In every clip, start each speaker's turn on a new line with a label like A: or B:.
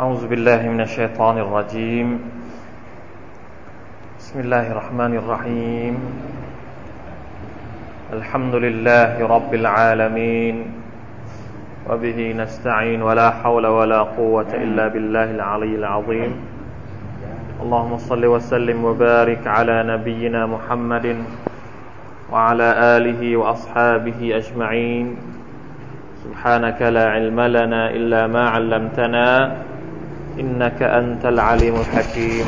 A: أعوذ بالله من الشيطان الرجيم. بسم الله الرحمن الرحيم. الحمد لله رب العالمين. وبه نستعين ولا حول ولا قوة إلا بالله العلي العظيم. اللهم صل وسلم وبارك على نبينا محمد وعلى آله وأصحابه أجمعين. سبحانك لا علم لنا إلا ما علمتنا. إنك أنت العليم الحكيم.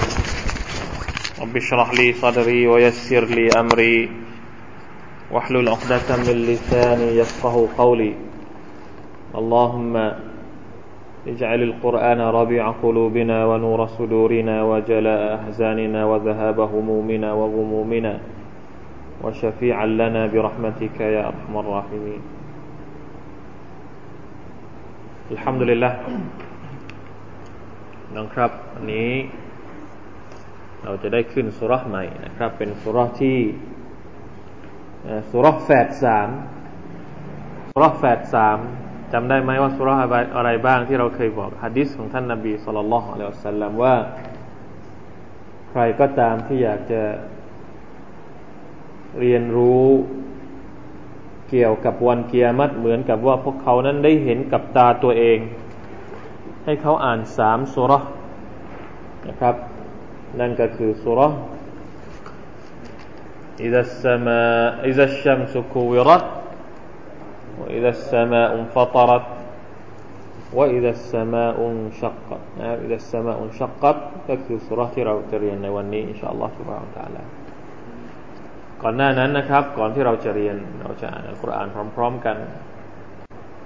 A: رب اشرح لي صدري ويسر لي أمري. واحلل عقدة من لساني يفقه قولي. اللهم اجعل القرآن ربيع قلوبنا ونور صدورنا وجلاء أحزاننا وذهاب همومنا وغمومنا وشفيعا لنا برحمتك يا أرحم الراحمين. الحمد لله. นะครับวันนี้ เราจะได้ขึ้นสุรษใหม่นะครับ เป็นสุรษที่สุรษแฝดสามสุรษแฝดสามจำได้ไหมว่าสุรษอะไรบ้างที่เราเคยบอกฮะดิษของท่านนาบีสุลต่านละฮ์อะลัยฮิสซาลลัมว่า ใครก็ตามที่อยากจะเรียนรู้เกี่ยวกับวันเกียรติเหมือนกับว่าพวกเขานั้นได้เห็นกับตาตัวเอง ให้เขาอ่านสามสุรนะครับ นั่นก็คือสุร إذا السماء إذا الشمس كورت وإذا السماء انفطرت وإذا السماء انشقت إذا السماء انشقت ก็คือสุรที่เราจะเรียนในวันนี้อินชาอัลลอฮฺ سبحانه และ تعالى ก่อนหน้านั้นนะครับ ก่อนที่เราจะเรียนเราจะอ่านอัลกุรอานพร้อม ๆ กัน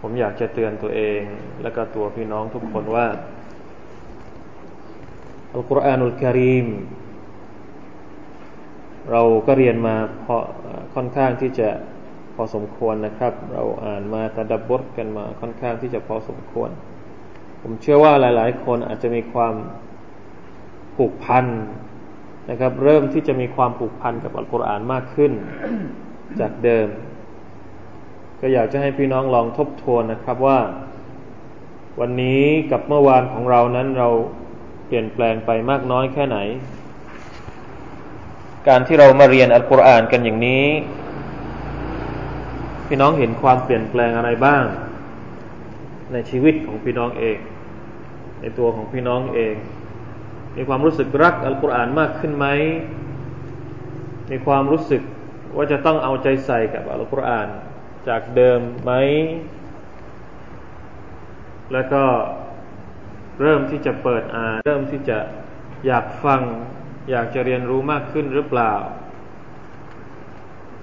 A: ผมอยากจะเตือนตัวเอง และก็ตัวพี่น้องทุกคนว่าอัลกุรอานุลกิริมเราก็เรียนมาพอค่อนข้างที่จะพอสมควรนะครับ เราอ่านมาตะดับบทกันมาค่อนข้างที่จะพอสมควร ผมเชื่อว่าหลาย ๆ คนอาจจะมีความผูกพันนะครับ เริ่มที่จะมีความผูกพันกับอัลกุรอานมากขึ้น จากเดิม ก็อยากจะให้พี่น้องลองทบทวนนะครับว่า วันนี้กับเมื่อวานของเรานั้นเราเปลี่ยนแปลงไปมากน้อยแค่ไหน การที่เรามาเรียนอัลกุรอานกันอย่างนี้ พี่น้องเห็นความเปลี่ยนแปลงอะไรบ้าง ในชีวิตของพี่น้องเอง ในตัวของพี่น้องเอง มีความรู้สึกรักอัลกุรอานมากขึ้นไหมมีความรู้สึกว่าจะต้องเอาใจใส่กับอัลกุรอาน จากเดิมไหม แล้วก็เริ่มที่จะเปิดอ่านเริ่มที่จะอยากฟัง อยากจะเรียนรู้มากขึ้นหรือเปล่า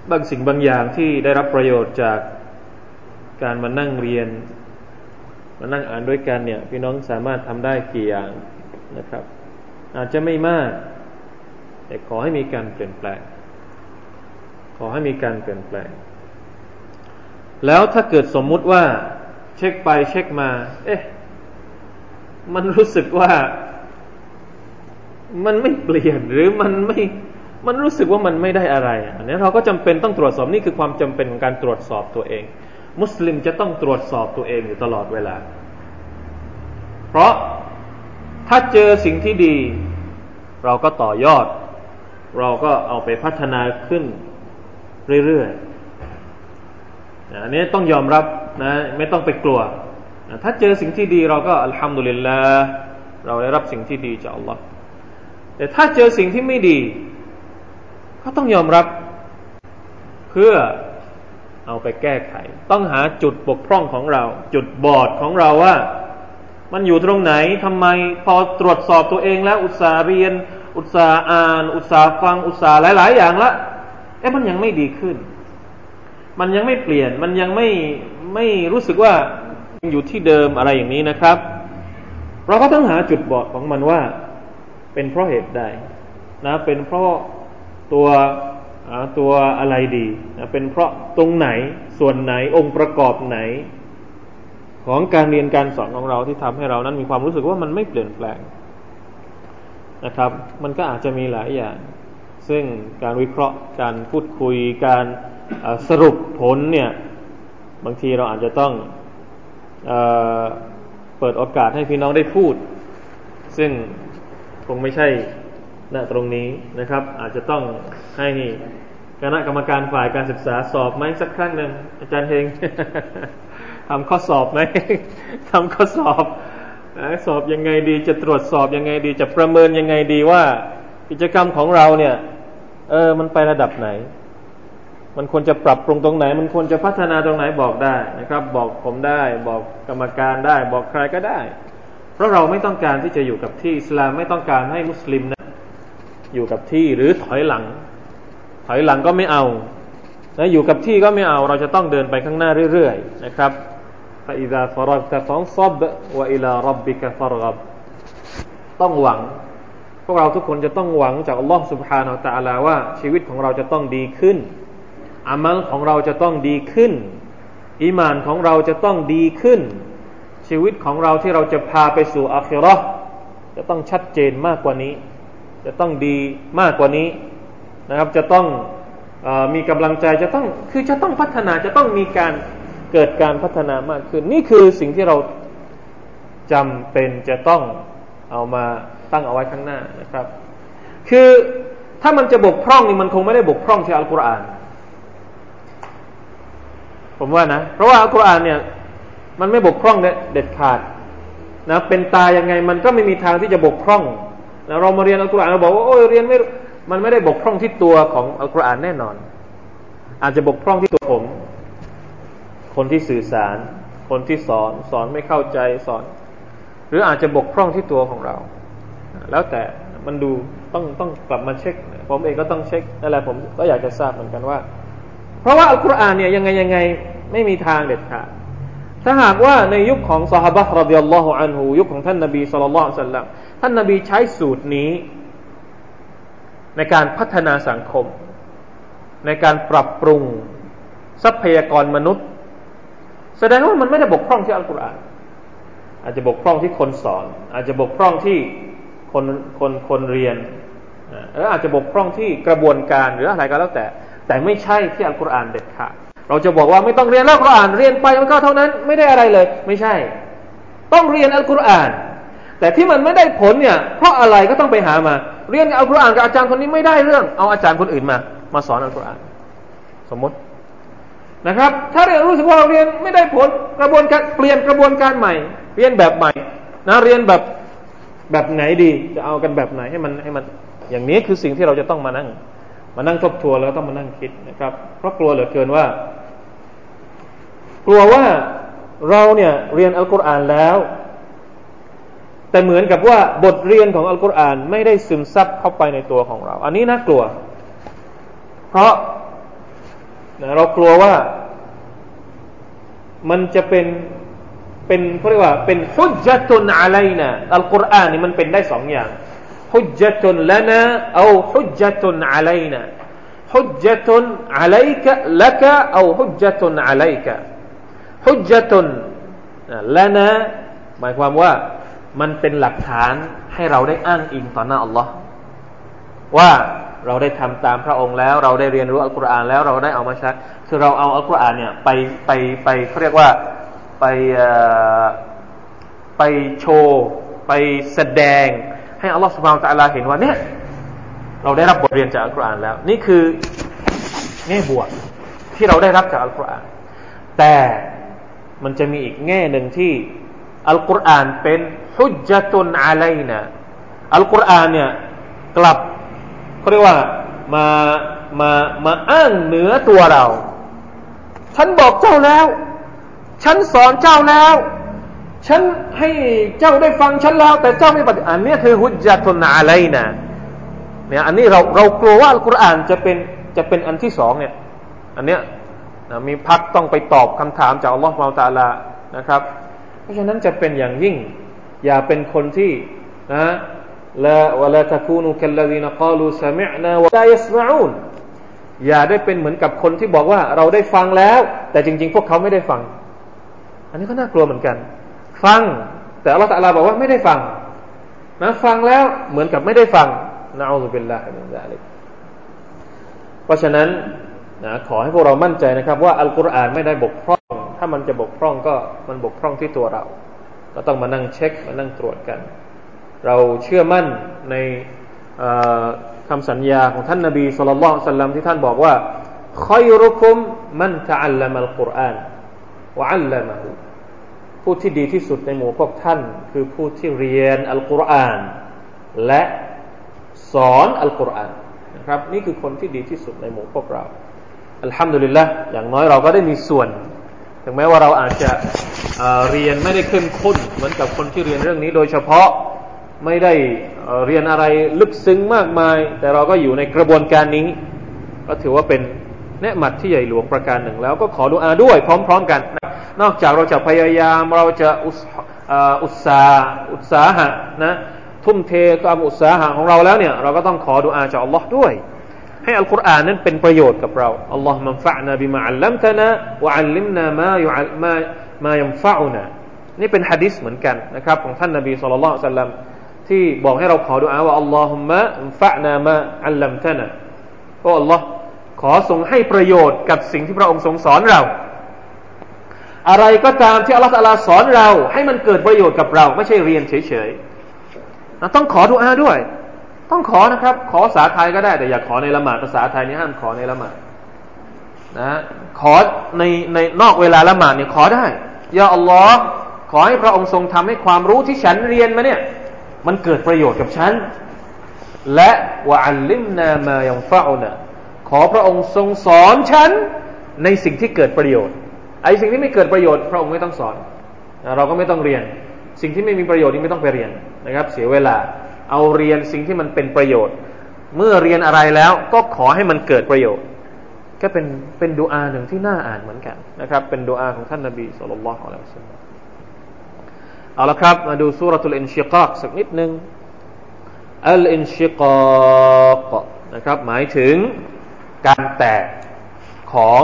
A: บางสิ่งบางอย่างที่ได้รับประโยชน์จากการมานั่งเรียน มานั่งอ่านด้วยกันเนี่ย พี่น้องสามารถทำได้กี่อย่างนะครับ อาจจะไม่มาก แต่ขอให้มีการเปลี่ยนแปลง ขอให้มีการเปลี่ยนแปลง แล้วถ้าเกิดสมมุติว่า เช็คไปเช็คมา เอ๊ะ มันรู้สึกว่า มันไม่เปลี่ยนหรือมันไม่ มันรู้สึกว่ามันไม่ได้อะไรอันนี้เราก็จำเป็นต้องตรวจสอบนี่คือความจำเป็นของการตรวจสอบตัวเอง มุสลิมจะต้องตรวจสอบตัวเองอยู่ตลอดเวลา เพราะถ้าเจอสิ่งที่ดี เราก็ต่อยอด เราก็เอาไปพัฒนาขึ้นเรื่อยๆ อันนี้ต้องยอมรับนะไม่ต้องไปกลัวถ้าเจอสิ่งที่ดีเราก็อัลฮัมดุลิลลาห์เราได้รับสิ่งที่ดีจากอัลลอฮ์แต่ถ้าเจอสิ่งที่ไม่ดี ก็ต้องยอมรับเพื่อเอาไปแก้ไข ต้องหาจุดบกพร่องของเรา จุดบอดของเราว่า มันอยู่ตรงไหนทำไมพอตรวจสอบตัวเองแล้วอุตสาหเรียน อุตสาหอ่าน อุตสาหฟัง อุตสาหหลาย ๆ อย่างละเอ๊ะมันยังไม่ดีขึ้น มันยังไม่เปลี่ยน มันยังไม่ไม่รู้สึกว่าอยู่ที่เดิมอะไรอย่างนี้นะครับ เราก็ต้องหาจุดบอดของมันว่า เป็นเพราะเหตุใดนะ เป็นเพราะตัวตัวอะไรดีนะเป็นเพราะตรงไหนส่วนไหนองค์ประกอบไหน ของการเรียนการสอนของเราที่ทำให้เรานั้นมีความรู้สึกว่ามันไม่เปลี่ยนแปลงนะครับ มันก็อาจจะมีหลายอย่าง ซึ่งการวิเคราะห์การพูดคุยการ สรุปผลเนี่ย บางทีเราอาจจะต้องเปิดโอกาสให้พี่น้องได้พูด ซึ่งคงไม่ใช่ณตรงนี้นะครับ อาจจะต้องให้คณะกรรมการฝ่ายการศึกษาสอบไหมสักครั้งหนึ่งอาจารย์เฮงทำข้อสอบไหมทำข้อสอบสอบยังไงดีจะตรวจสอบยังไงดี จะประเมินยังไงดีว่า กิจกรรมของเราเนี่ย เออมันไประดับไหน มันควรจะปรับปรุงตรงไหน มันควรจะพัฒนาตรงไหนบอกได้นะครับ บอกผมได้ บอกกรรมการได้ บอกใครก็ได้ เพราะเราไม่ต้องการที่จะอยู่กับที่อิสลามไม่ต้องการให้มุสลิมนะอยู่กับที่หรือถอยหลัง ถอยหลังก็ไม่เอานะอยู่กับที่ก็ไม่เอา เราจะต้องเดินไปข้างหน้าเรื่อยๆนะครับ فإذا فرغت فانصب وإلى ربك فارغب ต้องหวัง พวกเราทุกคนจะต้องหวังจากอัลลอฮ์ سبحانه และ تعالى ว่า ชีวิตของเราจะต้องดีขึ้น อามัลของเราจะต้องดีขึ้นอิมานของเราจะต้องดีขึ้น ชีวิตของเราที่เราจะพาไปสู่อาคิรอจะต้องชัดเจนมากกว่านี้ จะต้องดีมากกว่านี้นะครับ จะต้องอมีกำลังใจจะต้องคือจะต้องพัฒนาจะต้องมีการเกิดการพัฒนามากขึ้น นี่คือสิ่งที่เราจำเป็นจะต้องเอามาตั้งเอาไว้ข้างหน้านะครับ คือถ้ามันจะบกพร่องนี่มันคงไม่ได้บกพร่องที่อัลกุรอาน ผมว่านะ เพราะว่าอัลกุรอานเนี่ย มันไม่บกพร่องเด็ดขาดนะเป็นตายังไงมันก็ไม่มีทางที่จะบกพร่องนะเรามาเรียนอัลกุรอานเราบอกว่าโอ้ยเรียนไม่มันไม่ได้บกพร่องที่ตัวของอัลกุรอานแน่นอน อาจจะบกพร่องที่ตัวผม คนที่สื่อสาร คนที่สอนสอนไม่เข้าใจสอน หรืออาจจะบกพร่องที่ตัวของเรา แล้วแต่มันดูต้องต้องกลับมาเช็ค ผมเองก็ต้องเช็คนั่นแหละผมก็อยากจะทราบเหมือนกันว่า เพราะว่าอัลกุรอานเนี่ยยังไงยังไงไม่มีทางเด็ดขาดถ้าหากว่าในยุคของซาฮาบะรดิยัลลอฮุอันฮูยุคของท่านนบีสุลต่านสัลลัมท่านนบีใช้สูตรนี้ ในการพัฒนาสังคม ในการปรับปรุงทรัพยากรมนุษย์ แสดงว่ามันไม่ได้บกพร่องที่อัลกุรอาน อาจจะบกพร่องที่คนสอน อาจจะบกพร่องที่คนคนคนเรียนหรืออาจจะบกพร่องที่กระบวนการหรืออะไรก็แล้วแต่ แต่ไม่ใช่ที่อัลกุรอานเด็ดขาดเราจะบอกว่าไม่ต้องเรียนแล้วกุรอานเรียนไปมันก็เท่านั้นไม่ได้อะไรเลย ไม่ใช่ ต้องเรียนอัลกุรอาน แต่ที่มันไม่ได้ผลเนี่ย เพราะอะไรก็ต้องไปหามา เรียนอัลกุรอานกับอาจารย์คนนี้ไม่ได้เรื่อง เอาอาจารย์คนอื่นมา มาสอนอัลกุรอาน สมมตินะครับ ถ้าเรียนรู้สึกว่าเราเรียนไม่ได้ผลกระบวนการเปลี่ยนกระบวนการใหม่ เรียนแบบใหม่นะเรียนแบบแบบไหนดีจะเอากันแบบไหนให้มันให้มัน อย่างนี้คือสิ่งที่เราจะต้องมานั่ง มานั่งทบทวนแล้วต้องมานั่งคิดนะครับ เพราะกลัวเหลือเกินว่า กลัวว่าเราเนี่ยเรียนอัลกุรอานแล้ว แต่เหมือนกับว่าบทเรียนของอัลกุรอานไม่ได้ซึมซับเข้าไปในตัวของเรา อันนี้น่ากลัว เพราะเรากลัวว่ามันจะเป็นเป็นเขาเรียกว่าเป็นฮุจจตุนอะไรนะอัลกุรอานนี่มันเป็นได้สองอย่าง ฮุจจตุนละนะเอาฮุจจตุนอะไรนะฮุจจตุนอะไรกะละกะเจตุนอะไรกะฮุจตุนละนะหมายความว่ามันเป็นหลักฐานให้เราได้อ้างอิงต่อหน้าอัลลอฮ์ว่าเราได้ทำตามพระองค์แล้ว เราได้เรียนรู้อัลกุรอานแล้วเราได้เอามาใช้คือเราเอาอัลกุรอานเนี่ยไปไปไปเขาเรียกว่าไปไปโชว์ ไปแสดง ให้อัลลอฮฺสุบฮานตะลาเห็นว่าเนี่ยเราได้รับบทเรียนจากอัลกุรอานแล้ว นี่คือแง่บวกที่เราได้รับจากอัลกุรอาน แต่มันจะมีอีกแง่หนึ่งที่อัลกุรอานเป็นฮุจจตุนอะไลนะอัลกุรอานเนี่ยกลับเขาเรียกว่ามามามาอ้างเหนือตัวเรา ฉันบอกเจ้าแล้ว ฉันสอนเจ้าแล้ว ฉันให้เจ้าได้ฟังฉันแล้ว แต่เจ้าไม่ปฏิอันนี้คือฮุจจตุนอะไรนะเนี่ยอันนี้เราเรากลัวว่าอัลกุรอานจะเป็นจะเป็นอันที่สองเนี่ยอันเนี้ยมีพักต้องไปตอบคำถามจากอัลลอฮฺมาตาลานะครับ เพราะฉะนั้นจะเป็นอย่างยิ่ง อย่าเป็นคนที่นะละวะลาตะคูนุคัลลดีนกาลูสมิอนาวะลายัสมะอูนอย่าได้เป็นเหมือนกับคนที่บอกว่าเราได้ฟังแล้ว แต่จริง ๆ พวกเขาไม่ได้ฟัง อันนี้ก็น่ากลัวเหมือนกัน ฟัง แต่อัลลอฮฺตะลาบอกว่าไม่ได้ฟังนะฟังแล้วเหมือนกับไม่ได้ฟังนะอัลลอฮฺเป็นละมินซาลิกเพราะฉะนั้นนะขอให้พวกเรามั่นใจนะครับ ว่าอัลกุรอานไม่ได้บกพร่อง ถ้ามันจะบกพร่องก็มันบกพร่องที่ตัวเราเราต้องมานั่งเช็คมานั่งตรวจกัน เราเชื่อมั่นในคำสัญญาของท่านนาบีสุลต่านสัลลัมที่ท่านบอกว่าขยรุคุมมันตะอัลลัมัลกุรอานวะอัลลัมะฮู ผู้ที่ดีที่สุดในหมู่พวกท่าน คือผู้ที่เรียนอัลกุรอานและสอนอัลกุรอานนะครับ นี่คือคนที่ดีที่สุดในหมู่พวกเราอัลฮัมดุลิลละอย่างน้อยเราก็ได้มีส่วน ถึงแม้ว่าเราอาจจะเรียนไม่ได้เข้มข้นเหมือนกับคนที่เรียนเรื่องนี้ โดยเฉพาะไม่ได้เรียนอะไรลึกซึ้งมากมาย แต่เราก็อยู่ในกระบวนการนี้ ก็ถือว่าเป็นเนืหมัดที่ใหญ่หลวงประการหนึ่งแล้วก็ขอดุอาด้วยพร้อม ๆ กันน นอกจากเราจะพยายามเราจะอุตสาอุตสาหะนะทุ่มเทความอุตสาหะของเราแล้วเนี่ยเราก็ต้องขอดุอาจากอัลลอฮ์ด้วย ให้อัลกุรอานนั้นเป็นประโยชน์กับเราอัลลอฮ์มันฟะนาบิมาอัลลัมตนะวะอัลลิมนามายุมามายัมฟะอุนะนี่เป็นฮะดิษเหมือนกันนะครับของท่านนบีสุลต่านสัลลัมที่บอกให้เราขอดุอาว่าอัลลอฮุมะฟะนามาอัลลัมตนะโอ้อัลลอฮ์ขอทรงให้ประโยชน์กับสิ่งที่พระองค์ทรงสอนเรา อะไรก็ตามที่อัลลอฮฺสอนเรา ให้มันเกิดประโยชน์กับเรา ไม่ใช่เรียนเฉยๆเราต้องขอดุอาด้วย ต้องขอนะครับ ขอภาษาไทยก็ได้แต่อย่าขอในละหมาดภาษาไทยนี่ห้ามขอในละหมาดนะขอในในนอกเวลาละหมาดเนี่ยขอได้ยาอัลลอฮ์ขอให้พระองค์ทรงทำให้ความรู้ที่ฉันเรียนมาเนี่ย มันเกิดประโยชน์กับฉัน และวะอัลลิมนามายังฟาอุนะขอพระองค์ทรงสอนฉันในสิ่งที่เกิดประโยชน์ ไอ้สิ่งที่ไม่เกิดประโยชน์พระองค์ไม่ต้องสอน เราก็ไม่ต้องเรียน สิ่งที่ไม่มีประโยชน์นี่ไม่ต้องไปเรียนนะครับ เสียเวลาเอาเรียนสิ่งที่มันเป็นประโยชน์ เมื่อเรียนอะไรแล้วก็ขอให้มันเกิดประโยชน์ ก็เป็นเป็นดูอาหนึ่งที่น่าอ่านเหมือนกันนะครับ เป็นดูอาของท่านนบีสุลต่านละฮ์อัลลอฮฺเอาละครับมาดูسورة الانشقاق สักนิดหนึ่ง الانشقاق นะครับหมายถึงการแตกของ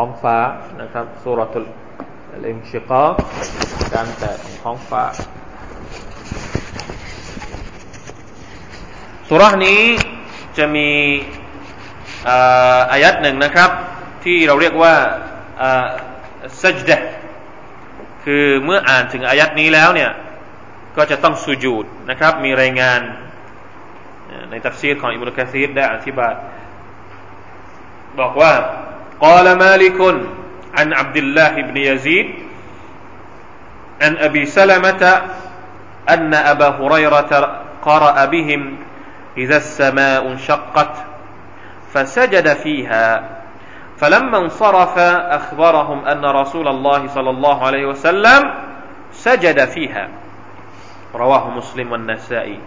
A: ท้องฟ้านะครับسورة الانشقاق การแตกของท้องฟ้าสุรานี้จะมีอายัดหนึ่งนะครับ ที่เราเรียกว่าสัจดะคือเมื่ออ่านถึงอายัดนี้แล้วเนี่ย ก็จะต้องสุญูดนะครับ มีรายงานในตัฟซีรของอิบนุกะซีรได้อธิบายบอกว่า قال مالك عن عبد الله بن يزيد عن أبي سلمة أن أبا هريرة قرأ بهم إذا السماء انشقت فسجد فيها فلما انصرف أخبرهم أن رسول الله صلى الله عليه وسلم سجد فيها رواه مسلم والنسائي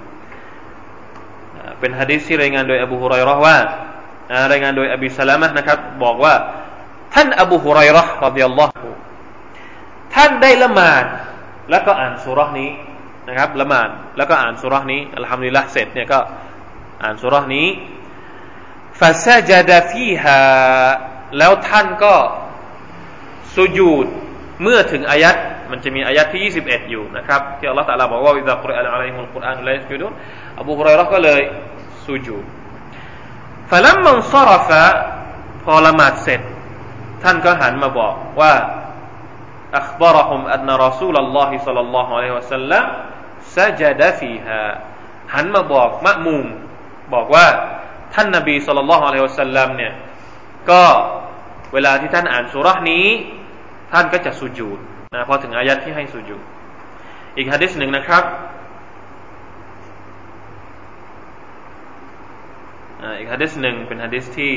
A: เป็นฮะดิษที่รายงานโดยอบูฮุไรรอว่า รายงานโดยอบีสลามะนะครับ บอกว่า ท่านอบูฮุไรรอห์รดิยัลลอฮท่านได้ละหมาดแล้วก็อ่านสุรษนี้นะครับละหมาดแล้วก็อ่านสุรษนี้อัลฮัมดุลิลละเสร็จเนี่ยก็อ่านสุรษนี้ฟาซาจดาฟีฮาแล้วท่านก็สุญูดเมื่อถึงอายัดมันจะมีอายัดที่ 21 อยู่นะครับที่อัลลอฮฺตะลาบอกว่าอิซากรอานอะลัยฮุลกุรอานละยสจุดูนอบูฮุไรเราะก็เลยสุญูด ฟลัมมังซอรฟะพอละหมาดเสร็จ ท่านก็หันมาบอกว่าอัคบารฮุมอันนรอซูลลอฮิสัลลัลลอฮุอะลัยฮิวะสัลลัมซาจดะฟีฮาหันมาบอกมะมุมบอกว่าท่านนบีสัลลัลลอฮุอะลัยฮิวะสัลลัมเนี่ยก็เวลาที่ท่านอ่านสุรษนี้ ท่านก็จะสุญูดนะพอถึงอายัดที่ให้สุญูดอีกฮะดิษหนึ่งนะครับ อีกฮะดิษหนึ่งเป็นฮะดิษที่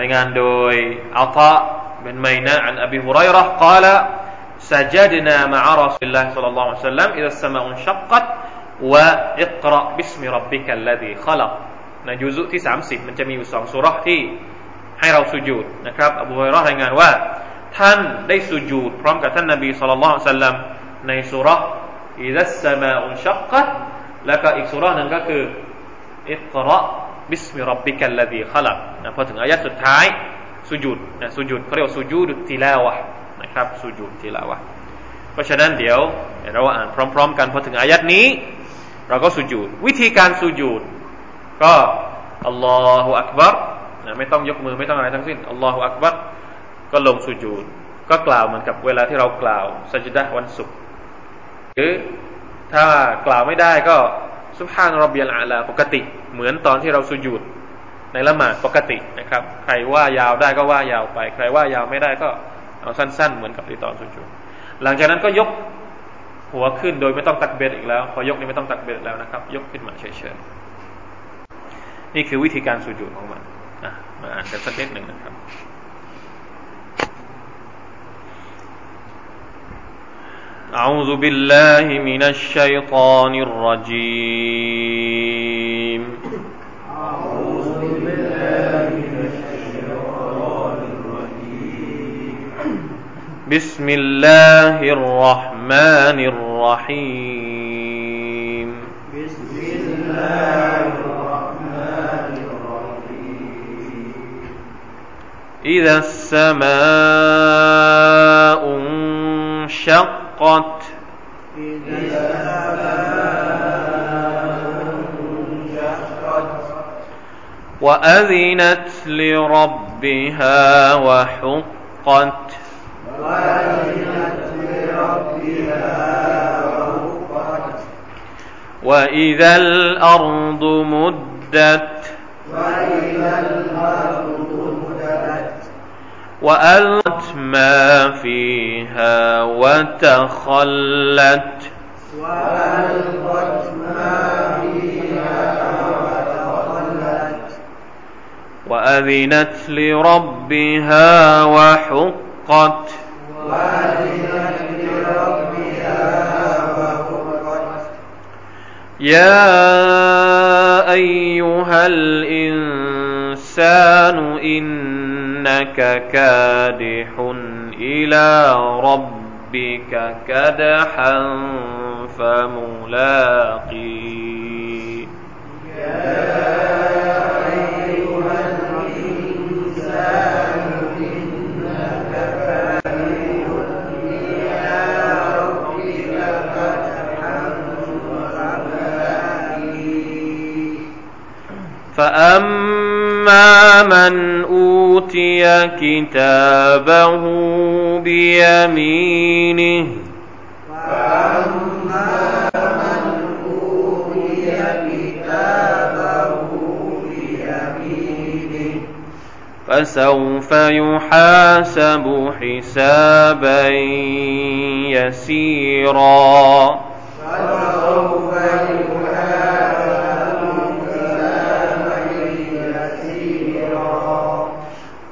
A: รายงานโดยอัลตะเป็นไมนะอันอบีฮุไรร์กล่าว سجدنا مع رسول الله صلى الله عليه وسلم إذا السماء انشقت وإقرأ باسم ربك الذي خلق ในยุซุที่ 30 มันจะมีอยู่สองสุรที่ให้เราสุญูดนะครับอบูฮุไรรายงานว่า ท่านได้สุญูดพร้อมกับท่านนบีสุลต่านสัลลัมในสุรอิดัสสมาอุนชักกัด แล้วก็อีกสุรหนึ่งก็คือاقرأ باسم ربك الذي خلق นะพอถึงอายะสุดท้ายสุญูดนะสุญูดเขาเรียกว่าสุญูดติลาวะนะครับสุญูดติลาวะเพราะฉะนั้นเดี๋ยวเราอ่านพร้อม ๆ กันพอถึงอายะนี้ เราก็สุญูดวิธีการสุญูดก็ الله أكبر นะไม่ต้องยกมือไม่ต้องอะไรทั้งสิ้น الله أكبرก็ลงสุญูด
B: ก็กล่าวเหมือนกับเวลาที่เรากล่าวสัจดะวันศุกร์หรือ ถ้ากล่าวไม่ได้ก็สุภาพรบเบียลอาลาปกติ เหมือนตอนที่เราสุญูดในละหมาดปกตินะครับ ใครว่ายาวได้ก็ว่ายาวไป ใครว่ายาวไม่ได้ก็เอาสั้น ๆ เหมือนกับที่ตอนสุญูดหลังจากนั้นก็ยกหัวขึ้นโดยไม่ต้องตักเบ็ดอีกแล้ว พอยกนี่ไม่ต้องตักเบ็ดแล้วนะครับ ยกขึ้นมาเฉยๆนี่คือวิธีการสุญูดของมันมาอ่านกันสักนิดหนึ่งนะครับ أعوذ بالله من الشيطان الرجيم. أعوذ بالله من الشيطان الرجيم بسم الله الرحمن الرحيم. بسم الله الرحمن الرحيم إذا السماء انشقت انشقت وأذنت لربها وحقت وأذنت لربها وحقت. وإذا الأرض مدت. وإذا الأرض مدت. وألقت ما فيها وتخلت وألقت ما فيها وتخلت وأذنت لربها وحقت وأذنت لربها وحقت يا أيها الإنسان إن إنك كادح إلى ربك كدحا فملاقي. فأما من أوتي كتابه بيمينه فأما من أوتي كتابه بيمينه فسوف يحاسب حسابا يسيرا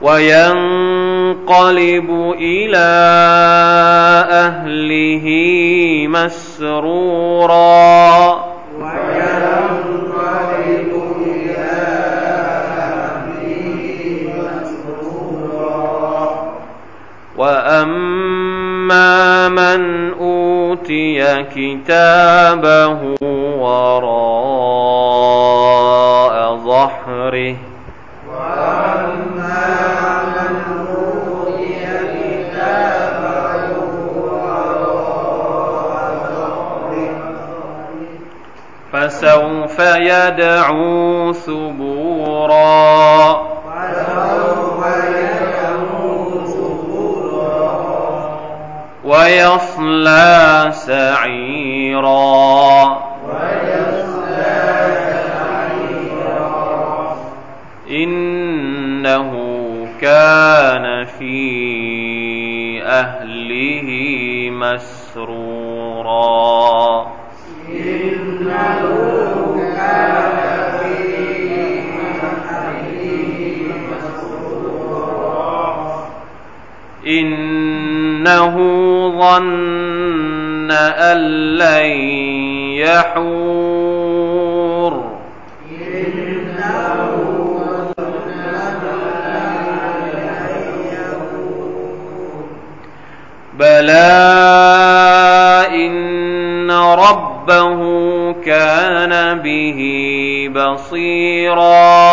B: وينقلب إلى أهله مسرورا. وأما من أوتي كتابه وراء ظهره فسوف يدعو ثبورا. ويصلى سعيرا. إنه كان في أهله مسرورا. إنه ظن أن لن يحور. بلى إن ربه كان به بصيرا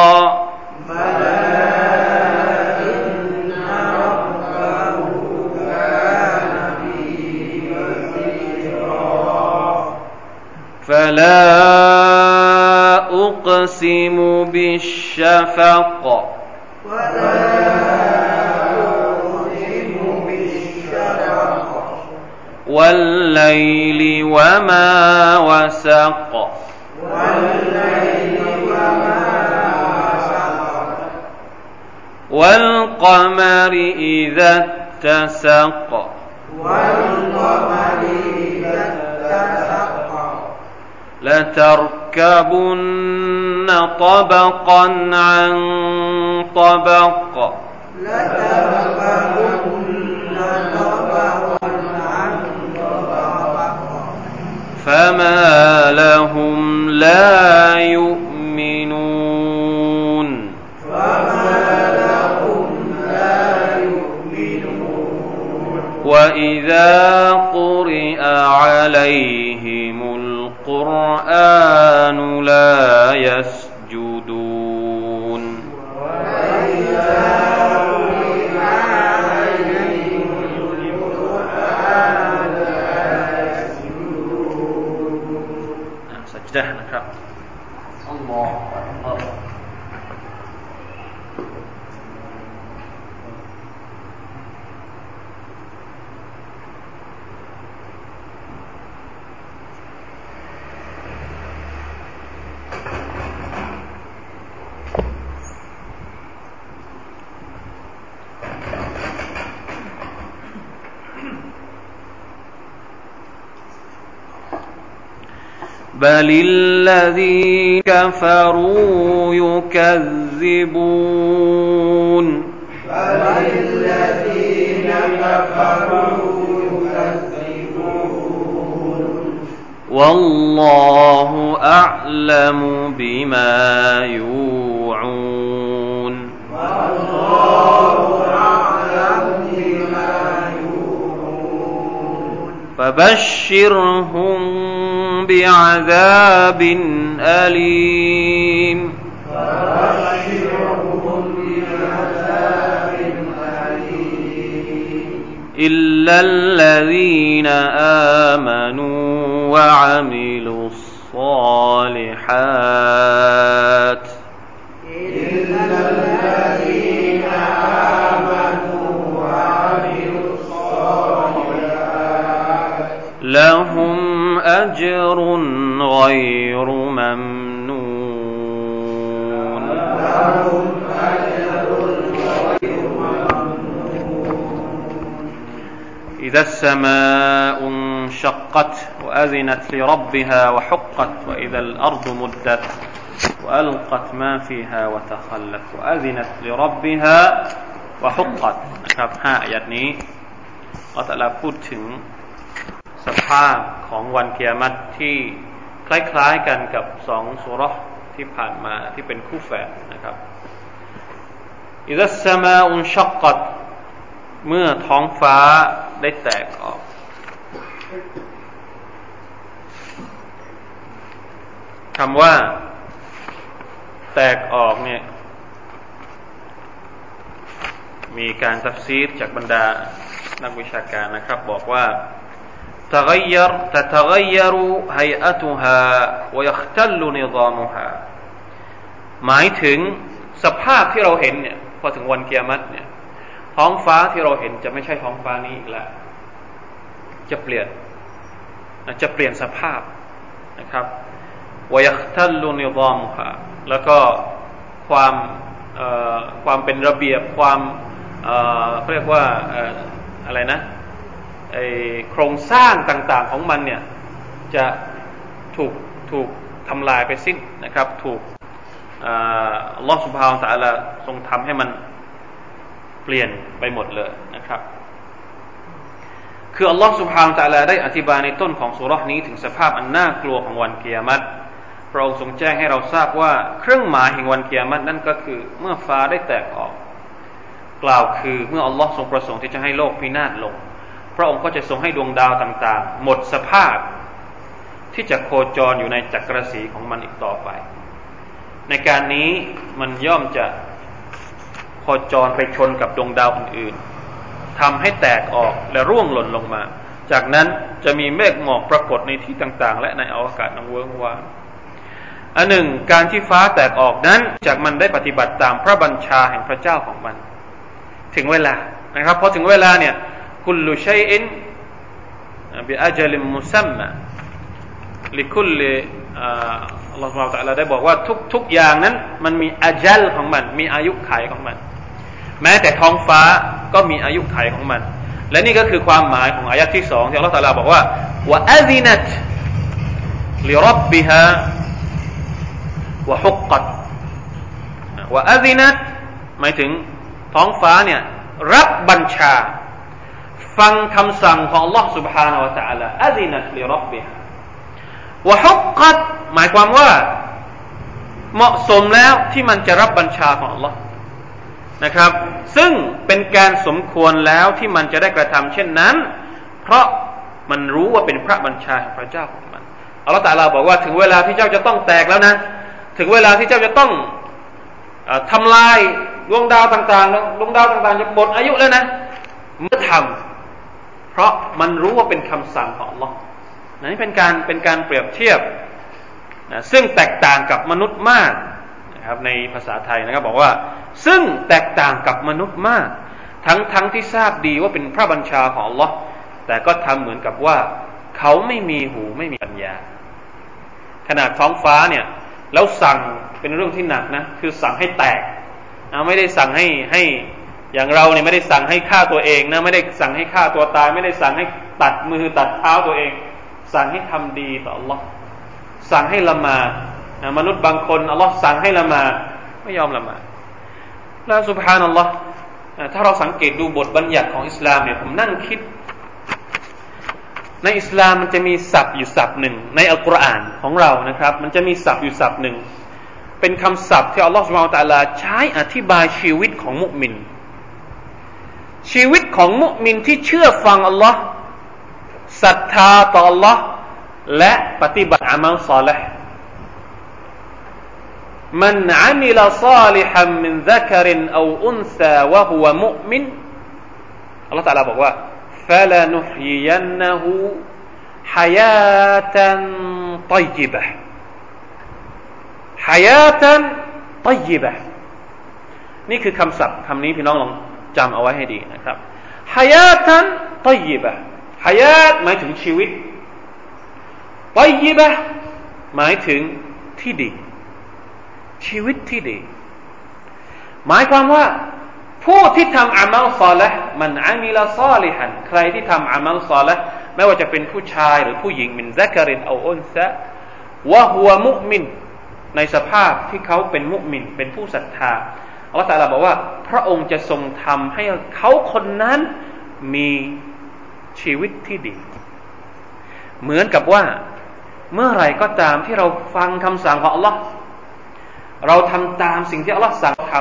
B: فلا أقسم بالشفق ولا
A: والليل وما وسق. والليل وما والقمر إذا اتسق. والقمر إذا اتسق لتركبن طبقا عن طبق. لتركبن الذين كفروا يكذبون. بل الذين كفروا يكذبون. والله أعلم بما يوعون. والله أعلم بما يوعون. فبشرهم بعذاب أليم. إلا الذين آمنوا وعملوا الصالحات. إلا الذين آمنوا وعملوا الصالحات لهم أجر غير ممنون لهم أجر غير إذا السماء انشقت وأذنت لربها وحقت وإذا الأرض مدت وألقت ما فيها وتخلت وأذنت لربها وحقت นะครับห้าอายัดนี้อัลลอฮฺพูดถึง สภาพของวันเกียรติที่คล้ายๆกันกับสองสุรที่ผ่านมาที่เป็นคู่แฝดนะครับอิซัสมาอุนชักกัดเมื่อท้องฟ้าได้แตกออก คำว่า แตกออกเนี่ย มีการตัฟซีรจากบรรดานักวิชาการนะครับ บอกว่า تغير تتغير هيئتها ويختل نظامها หมายถึงสภาพที่เราเห็นเนี่ยพอถึงวันเกียรติเนี่ยท้องฟ้าที่เราเห็นจะไม่ใช่ท้องฟ้านี้อีกแล้วจะเปลี่ยนจะเปลี่ยนสภาพนะครับวยัคทัลลุนิซอมค่ะแล้วก็ความความเป็นระเบียบความเขาเรียกว่าอะไรนะ โครงสร้างต่างๆของมันเนี่ยจะถูกถูกทำลายไปสิ้นนะครับ ถูกอัลลอฮฺสุบฮาวตะลาทรงทำให้มันเปลี่ยนไปหมดเลยนะครับ คืออัลลอฮฺสุบฮาวตะลาได้อธิบายในต้นของสุรษนี้ถึงสภาพอันน่ากลัวของวันเกียรติพระองค์ทรงแจ้งให้เราทราบว่าเครื่องหมายแห่งวันเกียรตินั่นก็คือเมื่อฟ้าได้แตกออก กล่าวคือเมื่ออัลลอฮ์ทรงประสงค์ที่จะให้โลกพินาศลง พระองค์ก็จะทรงให้ดวงดาวต่างๆ หมดสภาพที่จะโคจรอยู่ในจักรสีของมันอีกต่อไป ในการนี้มันย่อมจะโคจรไปชนกับดวงดาวอื่นๆทำให้แตกออกและร่วงหล่นลงมา จากนั้นจะมีเมฆหมอกปรากฏในที่ต่างๆ และในอวกาศนังเวิงวางอันหนึ่งการที่ฟ้าแตกออกนั้น จากมันได้ปฏิบัติตามพระบัญชาแห่งพระเจ้าของมัน ถึงเวลานะครับพอถึงเวลาเนี่ย คุลุชัยอินบิอาจัอัลลอฮฺเราแต่เราได้บอกว่าทุกทุอย่างนั้น มันมีอาจลของมัน มีอายุขัยของมัน แม้แต่ท้องฟ้าก็มีอายุขัยของมัน และนี่ก็คือความหมายของอายะที่สองที่อัลลอฮฺตาลาบอกว่าวะอาซินัตลิรับบิฮะวะฮุกกัตวะอาซินัตหมายถึงท้องฟ้าเนี่ยรับบัญชา ฟังคำสั่งของ Allah سبحانه และ تعالى อัซินัตลิรับบิฮะวะฮุกกัดหมายความว่า เหมาะสมแล้วที่มันจะรับบัญชาของ Allah นะครับ ซึ่งเป็นการสมควรแล้วที่มันจะได้กระทำเช่นนั้น เพราะมันรู้ว่าเป็นพระบัญชาของพระเจ้าของมันอัลลอฮฺตาลาบอกว่าถึงเวลาที่เจ้าจะต้องแตกแล้วนะ ถึงเวลาที่เจ้าจะต้องอทำลายดวงดาวต่างๆดวงดาวต่างๆจะหมดอายุแล้วนะ เมื่อทำ เพราะมันรู้ว่าเป็นคำสั่งของ Allah นี่เป็นการเป็นการเปรียบเทียบนะซึ่งแตกต่างกับมนุษย์มากนะครับในภาษาไทยนะครับบอกว่า ซึ่งแตกต่างกับมนุษย์มาก ทั้งทั้งที่ทราบดีว่าเป็นพระบัญชาของ Allah แต่ก็ทำเหมือนกับว่า เขาไม่มีหูไม่มีปัญญา ขนาดท้องฟ้าเนี่ยแล้วสั่งเป็นเรื่องที่หนักนะคือสั่งให้แตกไม่ได้สั่งให้ให้ อย่างเราเนี่ยไม่ได้สั่งให้ฆ่าตัวเองนะไม่ได้สั่งให้ฆ่าตัวตาย ไม่ได้สั่งให้ตัดมือตัดเท้าตัวเอง สั่งให้ทำดีต่อ Allah สั่งให้ละหมาดมนุษย์บางคนอัลลอฮ์สั่งให้ละหมาดไม่ยอมละหมาดแล้วสุบฮานัลลอฮ์ถ้าเราสังเกตดูบทบัญญัติของอิสลามเนี่ยผมนั่งคิด ในอิสลามมันจะมีศัพท์อยู่ศัพท์หนึ่งในอัลกุรอานของเรานะครับ มันจะมีศัพท์อยู่ศัพท์หนึ่งเป็นคำศัพท์ที่อัลลอฮฺสุบฮานตะลาใช้อธิบายชีวิตของมุมิน ชีวิตของมุมินที่เชื่อฟังอัลลอฮ์ศรัทธาต่ออัลลอฮ์และปฏิบัติอามัลซอลห์มันอามิลซาลิฮัมมินซักรินเอาอุนซาวะฮุวมุมินอัลลอฮฺตะลาบอกว่า فلنحيينه حياة طيبة حياة طيبة นี่คือคำศัพท์คำนี้พี่น้องลอง จำเอาไว้ให้ดีนะครับฮายาทันตอยิบะฮายาตหมายถึงชีวิตตอยยิบะหมายถึงที่ดี ชีวิตที่ดี หมายความว่า ผู้ที่ทำอามัลซอละมันอามิลาซอลิฮันใครที่ทำอามัลซอละไม่ว่าจะเป็นผู้ชายหรือผู้หญิงมินซักรินเอาอุนซะวะฮัวมุมิน ในสภาพที่เขาเป็นมุมิน เป็นผู้ศรัทธา อัลลอฮฺตาลาบอกว่า พระองค์จะทรงทำให้เขาคนนั้นมีชีวิตที่ดี เหมือนกับว่า เมื่อไหร่ก็ตามที่เราฟังคำสั่งของอัลลอฮ์เราทำตามสิ่งที่อัลลอฮ์สั่งท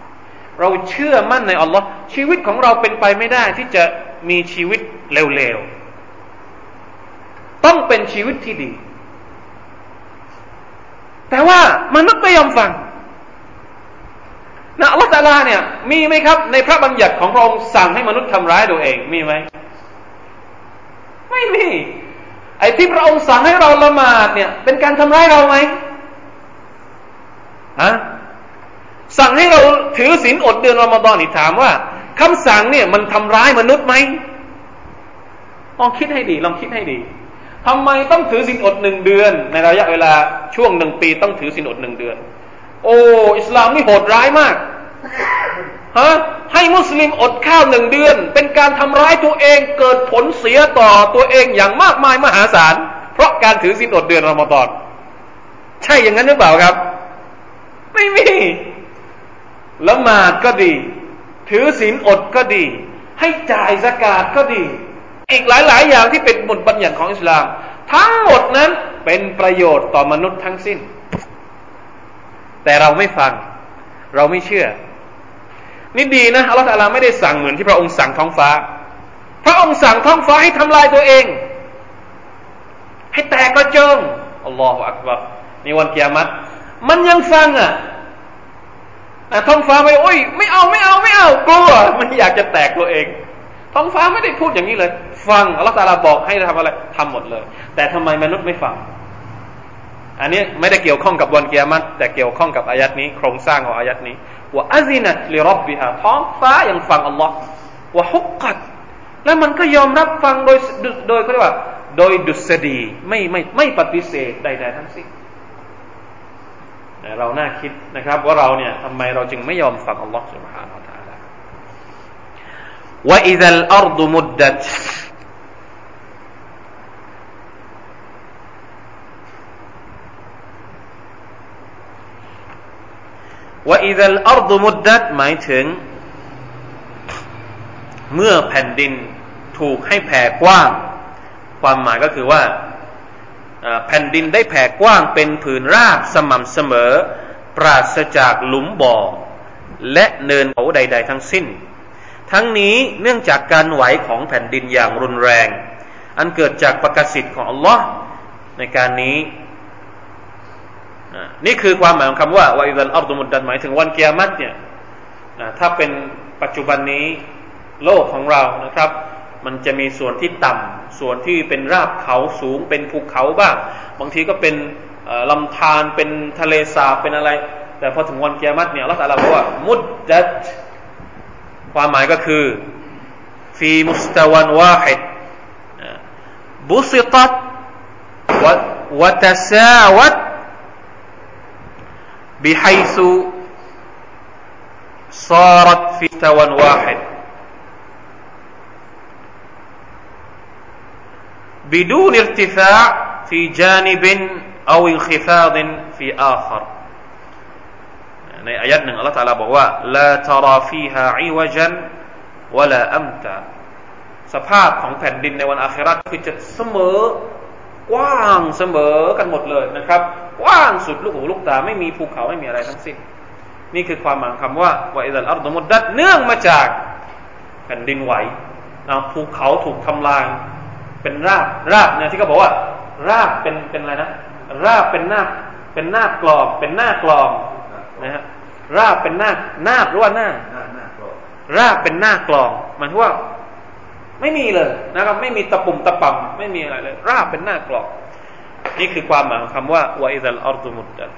A: ำเราเชื่อมั่นในอัลลอฮ์ชีวิตของเราเป็นไปไม่ได้ที่จะมีชีวิตเร็วๆ ต้องเป็นชีวิตที่ดี แต่ว่ามนุษย์ไม่ยอมฟัง นะอัลลอฮฺตาลาเนี่ย มีไหมครับ ในพระบัญญัติของพระองค์สั่งให้มนุษย์ทำร้ายตัวเองมีไหมไม่มี ไอ้ที่พระองค์สั่งให้เราละหมาดเนี่ย เป็นการทำร้ายเราไหมฮะสั่งให้เราถือศีลอดเดือนรอมฎอนนี่ถามว่าคำสั่งเนี่ย มันทำร้ายมนุษย์ไหมลองคิดให้ดี ลองคิดให้ดีทำไมต้องถือศีลอดหนึ่งเดือน ในระยะเวลาช่วงหนึ่งปีต้องถือศีลอดหนึ่งเดือน โอ้อิสลามนี่โหดร้ายมากฮะให้มุสลิมอดข้าวหนึ่งเดือน เป็นการทำร้ายตัวเองเกิดผลเสียต่อตัวเองอย่างมากมายมหาศาล เพราะการถือศีลอดเดือนรอมฎอนใช่อย่างนั้นหรือเปล่าครับ ไม่มีละหมาดก็ดี ถือศีลอดก็ดี ให้จ่ายสกาดก็ดี อีกหลายๆ อย่างที่เป็นบทบัญญัติของอิสลาม ทั้งหมดนั้นเป็นประโยชน์ต่อมนุษย์ทั้งสิ้น แต่เราไม่ฟัง เราไม่เชื่อ นี่ดีนะอัลลอฮฺไม่ได้สั่งเหมือนที่พระองค์สั่งท้องฟ้า พระองค์สั่งท้องฟ้าให้ทำลายตัวเอง ให้แตกกระเจิงอัลลอฮฺอักบัรในวันกิยามัตมันยังฟังอะท้องฟ้าไม่โอ้ยไม่เอาไม่เอาไม่เอากลัวมันอยากจะแตกตัวเอง ท้องฟ้าไม่ได้พูดอย่างนี้เลย ฟังอัลลอฮฺตาลาบอกให้ทำอะไรทำหมดเลย แต่ทำไมมนุษย์ไม่ฟัง อันนี้ไม่ได้เกี่ยวข้องกับวันกิยามัตแต่เกี่ยวข้องกับอายัดนี้ โครงสร้างของอายัดนี้ว่าอัซินัตลิรับบิฮาท้องฟ้ายังฟังอัลลอฮ์ว่าฮุกกัด แล้วมันก็ยอมรับฟังโดยโดยเขาเรียกว่า โดยดุษฎีไม่ไม่ไม่ปฏิเสธใดๆทั้งสิ้นเราน่าคิดนะครับ ว่าเราเนี่ยทำไมเราจึงไม่ยอมฟังอัลลอฮ์ سبحانه และ تعالى ว่าอิซัลอัรดุมุดดัตหมายถึง เมื่อแผ่นดินถูกให้แผ่กว้าง ความหมายก็คือว่าแผ่นดินได้แผ่กว้างเป็นผืนราบสม่ำเสมอ ปราศจากหลุมบ่อ และเนินเขาใด ๆ ทั้งสิ้น ทั้งนี้เนื่องจากการไหวของแผ่นดินอย่างรุนแรง อันเกิดจากประกสิทธิ์ของอัลลอฮ์ในการนี้ นี่คือความหมายของคำว่าวาอิดัลอัลดุมุดดันหมายถึงวันเกียรติเนี่ยถ้าเป็นปัจจุบันนี้โลกของเรานะครับ มันจะมีส่วนที่ต่ำส่วนที่เป็นราบเขาสูง เป็นภูเขาบ้าง บางทีก็เป็นลำธารเป็นทะเลสาบเป็นอะไร แต่พอถึงวันเกียรติเนี่ยเราแต่ละบอกว่า มุดดัดความหมายก็คือฟีมุสตะวันวาฮิดบุสิตัดวะตะซาวัต بحيث صارت في مستوى واحد بدون ارتفاع في جانب أو انخفاض في آخر ในอายัดหนึ่งอัลลอฮฺตาลาบอกว่าลาตาราฟีฮาอิวจันวะลาอัมตาสภาพของแผ่นดินในวันอาคราคือจะเสมอ กว้างเสมอกันหมดเลยนะครับกว้างสุดลูกหูลูกตาไม่มีภูเขาไม่มีอะไรทั้งสิ้น นี่คือความหมายคำว่าว่าอิดัลอัลดมุดดัดเนื่องมาจากแผ่นดินไหวภูเขาถูกทำลายเป็นราบราบเนี่ยที่เขาบอกว่า ราบเป็นเป็นอะไรนะราบเป็นหน้าเป็นหน้ากลองเป็นหน้ากลองนะฮะราบเป็นหน้าหน้าหรือว่าหน้าราบเป็นหน้ากลองหมายถึงว่า ไม่มีเลยนะครับ ไม่มีตะปุ่มตะป่ำไม่มีอะไรเลย ราบเป็นหน้ากลองนี่คือความหมายของคำว่าวอิดัลอัลดุมุดดัต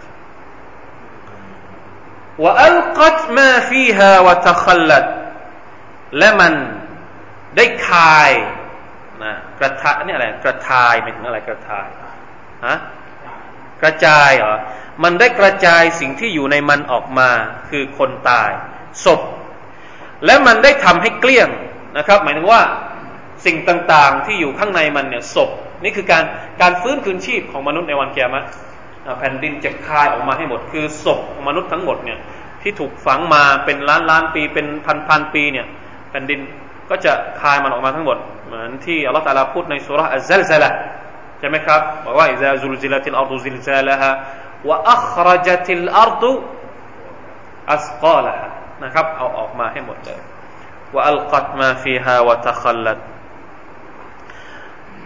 A: วอัลกัตมาฟีฮาวะตะขัลลัดและมันได้คายนะกระทะนี่อะไรกระทายหมายถึงอะไรกระทายฮะกระจายเหรอมันได้กระจายสิ่งที่อยู่ในมันออกมาคือคนตายศพและมันได้ทำให้เกลี้ยงนะครับ หมายถึงว่า สิ่งต่างๆ ที่อยู่ข้างในมันเนี่ยศพนี่คือการการฟื้นคืนชีพของมนุษย์ในวันเกียรติแผ่นดินจะคายออกมาให้หมด คือศพมนุษย์ทั้งหมดเนี่ยที่ถูกฝังมาเป็นล้านล้านปีเป็นพันพันปีเนี่ยแผ่นดินก็จะคายมันออกมาทั้งหมด เหมือนที่อัลลอฮฺตาลาพูดในสุราอัลซัลซัละใช่ไหมครับบอกว่าإذا زلزلت الأرض زلزالها وأخرجت الأرض أثقالها นะครับเอาออกมาให้หมดเลยوألقت ما فيها وتخلت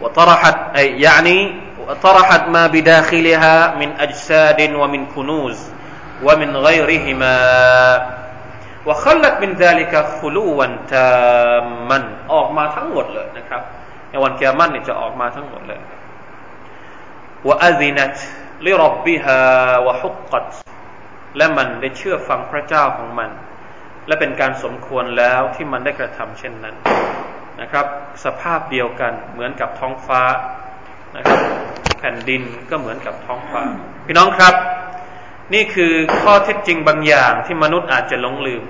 A: وطرحت أي يعني وطرحت ما بداخلها من أجساد ومن كنوز ومن غيرهما وخلت من ذلك خلوا تاما ออกมาทั้งหมดเลยนะครับในวันเกียรตินี่จะออกมาทั้งหมดเลย وأذنت لربها وحقت และมันได้เชื่อฟังพระเจ้าของมันและเป็นการสมควรแล้วที่มันได้กระทำเช่นนั้น นะครับ สภาพเดียวกันเหมือนกับท้องฟ้านะครับ แผ่นดินก็เหมือนกับท้องฟ้า พี่น้องครับ นี่คือข้อเท็จจริงบางอย่างที่มนุษย์อาจจะหลงลืม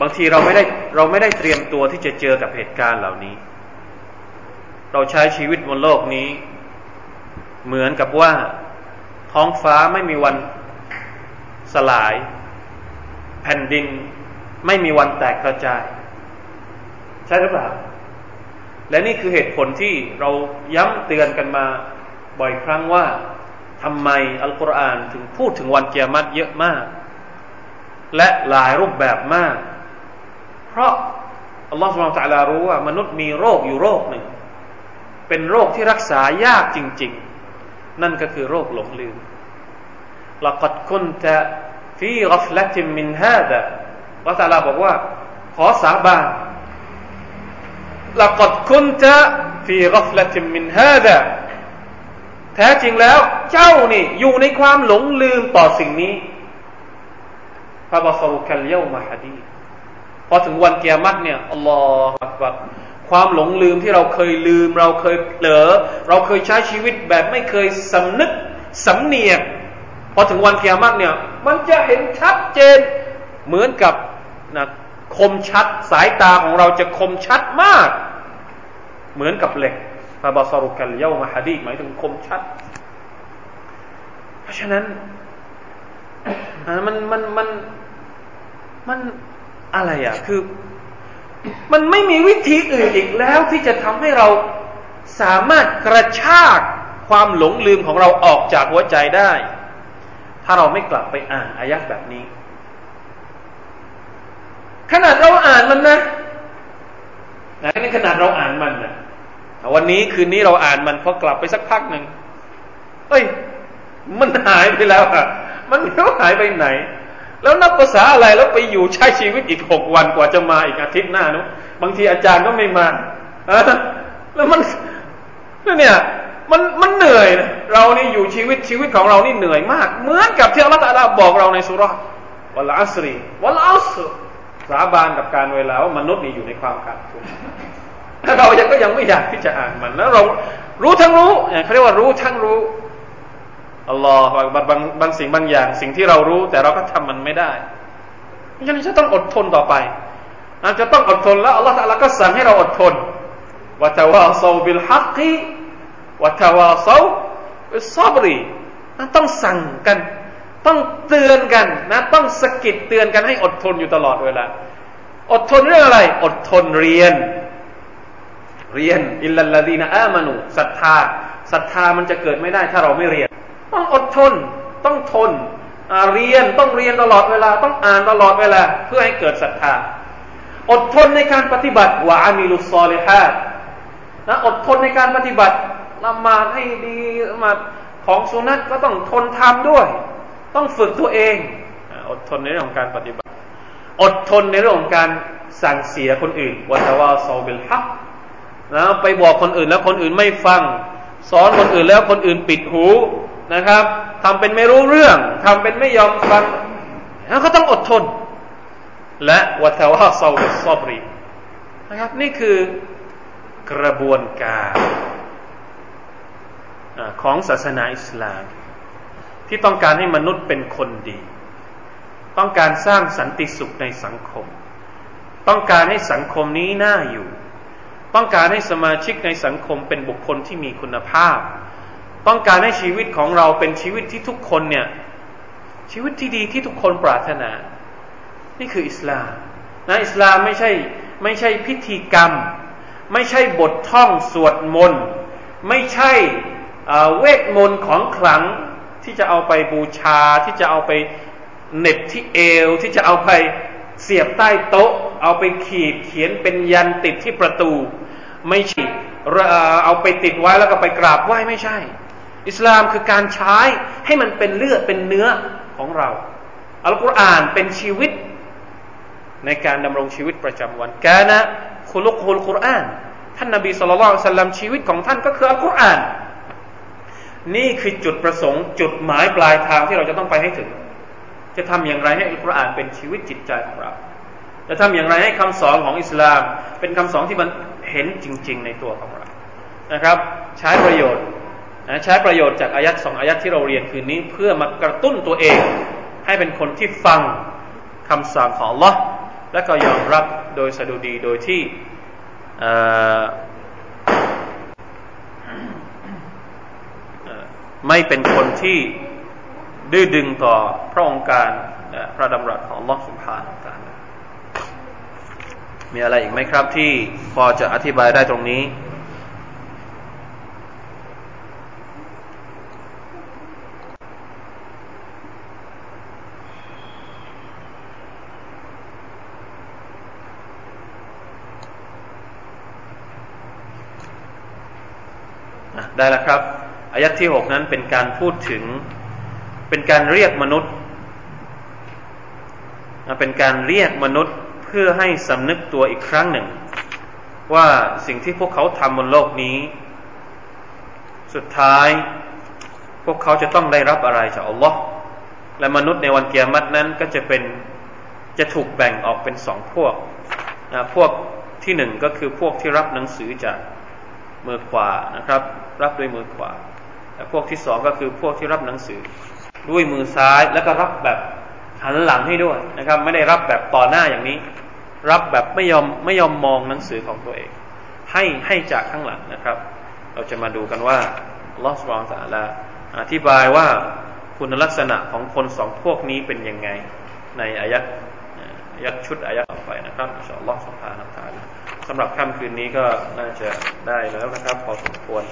A: บางทีเราไม่ได้เราไม่ได้เตรียมตัวที่จะเจอกับเหตุการณ์เหล่านี้ เราใช้ชีวิตบนโลกนี้ เหมือนกับว่าท้องฟ้าไม่มีวันสลาย แผ่นดินไม่มีวันแตกกระจาย ใช่หรือเปล่า และนี่คือเหตุผลที่เราย้ำเตือนกันมาบ่อยครั้งว่าทำไมอัลกุรอานถึงพูดถึงวันเกียรติเยอะมาก และหลายรูปแบบมาก เพราะอัลลอฮฺสุบานตะลารู้ว่า มนุษย์มีโรคอยู่โรคหนึ่ง เป็นโรคที่รักษายากจริง ๆนั่นก็คือโรคหลงลืม لقد كنت ฟีกัฟละติมินฮาดะพระตาลาบอกว่า ขอสาบานละกดคุณจะฟีกัฟละติมินฮาดะแท้จริงแล้ว เจ้านี่ อยู่ในความหลงลืมต่อสิ่งนี้ฟาบาซาคัลเยามาฮดีพอถึงวันเกียรติเนี่ยอัลลอฮฺความหลงลืมที่เราเคยลืม เราเคยเผลอ เราเคยใช้ชีวิตแบบไม่เคยสำนึกสำเนียกพอถึงวันเกียรติเนี่ย มันจะเห็นชัดเจน เหมือนกับนะคมชัดสายตาของเราจะคมชัดมาก เหมือนกับเหล็กฟาบาสรุกัลเยามาฮดีหมายถึงคมชัด เพราะฉะนั้นมันมันมันมันอะไรอะ คือ มันไม่มีวิธีอื่นอีกแล้วที่จะทำให้เราสามารถกระชากความหลงลืมของเราออกจากหัวใจได้ ถ้าเราไม่กลับไปอ่านอายะแบบนี้ ขนาดเราอ่านมันนะนี่ขนาดเราอ่านมันนะวันนี้คืนนี้เราอ่านมันพอกลับไปสักพักหนึ่งเฮ้ย มันหายไปแล้วอะมันไม่รู้หายไปไหน แล้วนับภาษาอะไรแล้วไปอยู่ใช้ชีวิตอีกหกวันกว่าจะมาอีกอาทิตย์หน้านุบางทีอาจารย์ก็ไม่มาแล้วมันเนี่ย มันมันเหนื่อยนะเรานี่อยู่ชีวิตชีวิตของเรานี่เหนื่อยมาก เหมือนกับที่อัลลอฮฺบอกเราในสุรษวัลอัสรีวัลอัสสาบานกับการเวลาว่ามนุษย์นี่อยู่ในความขาดทุนถ้าเรายังก็ยังไม่อยากที่จะอ่านมันแล้วเรารู้ทั้งรู้เขาเรียกว่ารู้ทั้งรู้อัลลอฮฺบางบางสิ่งบางอย่าง สิ่งที่เรารู้ แต่เราก็ทำมันไม่ได้เพราะฉะนั้นจะต้องอดทนต่อไปอาจจะต้องอดทนแล้วอัลลอฮฺก็สั่งให้เราอดทนวะตาวาซาบิลฮักกี วะตวาซาบิลซาบรีต้องสั่งกัน ต้องเตือนกันนะต้องสกิดเตือนกันให้อดทนอยู่ตลอดเวลาอดทนเรื่องอะไร อดทนเรียน เรียนอิลลัลลดีนอามานุศรัทธาศรัทธามันจะเกิดไม่ได้ถ้าเราไม่เรียน ต้องอดทนต้องทนเรียนต้องเรียนตลอดเวลา ต้องอ่านตลอดเวลา เพื่อให้เกิดศรัทธา อดทนในการปฏิบัติวะอามิลุสซอลิฮัดนะอดทนในการปฏิบัติ ละหมาดให้ดีละหมาดของสุนัตก็ต้องทนทำด้วย ต้องฝึกตัวเองอดทนในเรื่องของการปฏิบัติ อดทนในเรื่องของการสั่งเสียคนอื่นวัตวาซอบิลฮักนะไปบอกคนอื่นแล้วคนอื่นไม่ฟัง สอนคนอื่นแล้วคนอื่นปิดหูนะครับทำเป็นไม่รู้เรื่องทำเป็นไม่ยอมฟังแล้วก็ต้องอดทน และวัตวาซาบิซอบรีนะครับนี่คือกระบวนการ ของศาสนาอิสลาม ที่ต้องการให้มนุษย์เป็นคนดี ต้องการสร้างสันติสุขในสังคม ต้องการให้สังคมนี้น่าอยู่ ต้องการให้สมาชิกในสังคมเป็นบุคคลที่มีคุณภาพ ต้องการให้ชีวิตของเราเป็นชีวิตที่ทุกคนเนี่ยชีวิตที่ดีที่ทุกคนปรารถนา นี่คืออิสลามนะอิสลามไม่ใช่ไม่ใช่พิธีกรรม ไม่ใช่บทท่องสวดมนต์ ไม่ใช่ เวทมนต์ของขลังที่จะเอาไปบูชาที่จะเอาไปเน็บที่เอว ที่จะเอาไปเสียบใต้โต๊ะ เอาไปขีดเขียนเป็นยันติดที่ประตู ไม่ใช่เอาไปติดไว้แล้วก็ไปกราบไหว้ไม่ใช่ อิสลามคือการใช้ให้มันเป็นเลือดเป็นเนื้อของเราอัลกุรอานเป็นชีวิตในการดำรงชีวิตประจำวันกานะคุลุกฮุลกุรอานท่านนบีสุลต่านสัลลัมชีวิตของท่านก็คืออัลกุรอาน นี่คือจุดประสงค์ จุดหมายปลายทางที่เราจะต้องไปให้ถึง จะทำอย่างไรให้อัลกุรอานเป็นชีวิตจิตใจของเรา จะทำอย่างไรให้คำสอนของอิสลาม เป็นคำสอนที่มันเห็นจริง ๆ ในตัวของเรา นะครับ ใช้ประโยชน์นะใช้ประโยชน์จากอายัดสองอายัดที่เราเรียนคืนนี้ เพื่อมากระตุ้นตัวเอง ให้เป็นคนที่ฟังคำสั่งของ Allah และก็ยอมรับโดยสะดุดีโดยที่ ไม่เป็นคนที่ดื้อดึงต่อพระองค์การพระดำรัสของลอสุภาของการมีอะไรอีกไหมครับที่พอจะอธิบายได้ตรงนี้ ได้แล้วครับ อายัดที่หกนั้นเป็นการพูดถึง เป็นการเรียกมนุษย์ เป็นการเรียกมนุษย์เพื่อให้สำนึกตัวอีกครั้งหนึ่ง ว่าสิ่งที่พวกเขาทำบนโลกนี้ สุดท้าย พวกเขาจะต้องได้รับอะไรจากอัลลอฮ์และมนุษย์ในวันเกียรตินั้นก็จะเป็นจะถูกแบ่งออกเป็นสองพวกนะพวกที่หนึ่งก็คือพวกที่รับหนังสือจากมือขวานะครับ รับด้วยมือขวา แต่พวกที่สองก็คือพวกที่รับหนังสือ ด้วยมือซ้ายแล้วก็รับแบบหันหลังให้ด้วยนะครับ ไม่ได้รับแบบต่อหน้าอย่างนี้ รับแบบไม่ยอมไม่ยอมมองหนังสือของตัวเอง ให้ให้จากข้างหลังนะครับ เราจะมาดูกันว่าลอสวองสาลาอธิบายว่าคุณลักษณะของคนสองพวกนี้เป็นยังไง ในอายัดยัดชุดอายัดต่อไปนะครับอัลลอฮฺสุบฮานะตาลาสำหรับค่ำคืนนี้ก็น่าจะได้แล้วนะครับ พอสมควร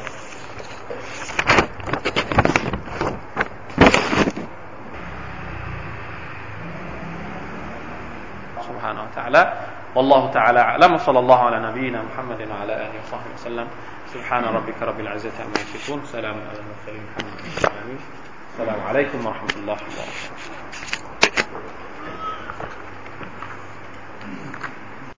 A: سبحانه وتعالى. والله تعالى أعلم. وصلى الله على نبينا محمد وعلى آله وصحبه وسلم. سبحان ربك رب العزة عما يصفون. سلام على المرسلين. الحمد لله السلام عليكم ورحمة الله وبركاته.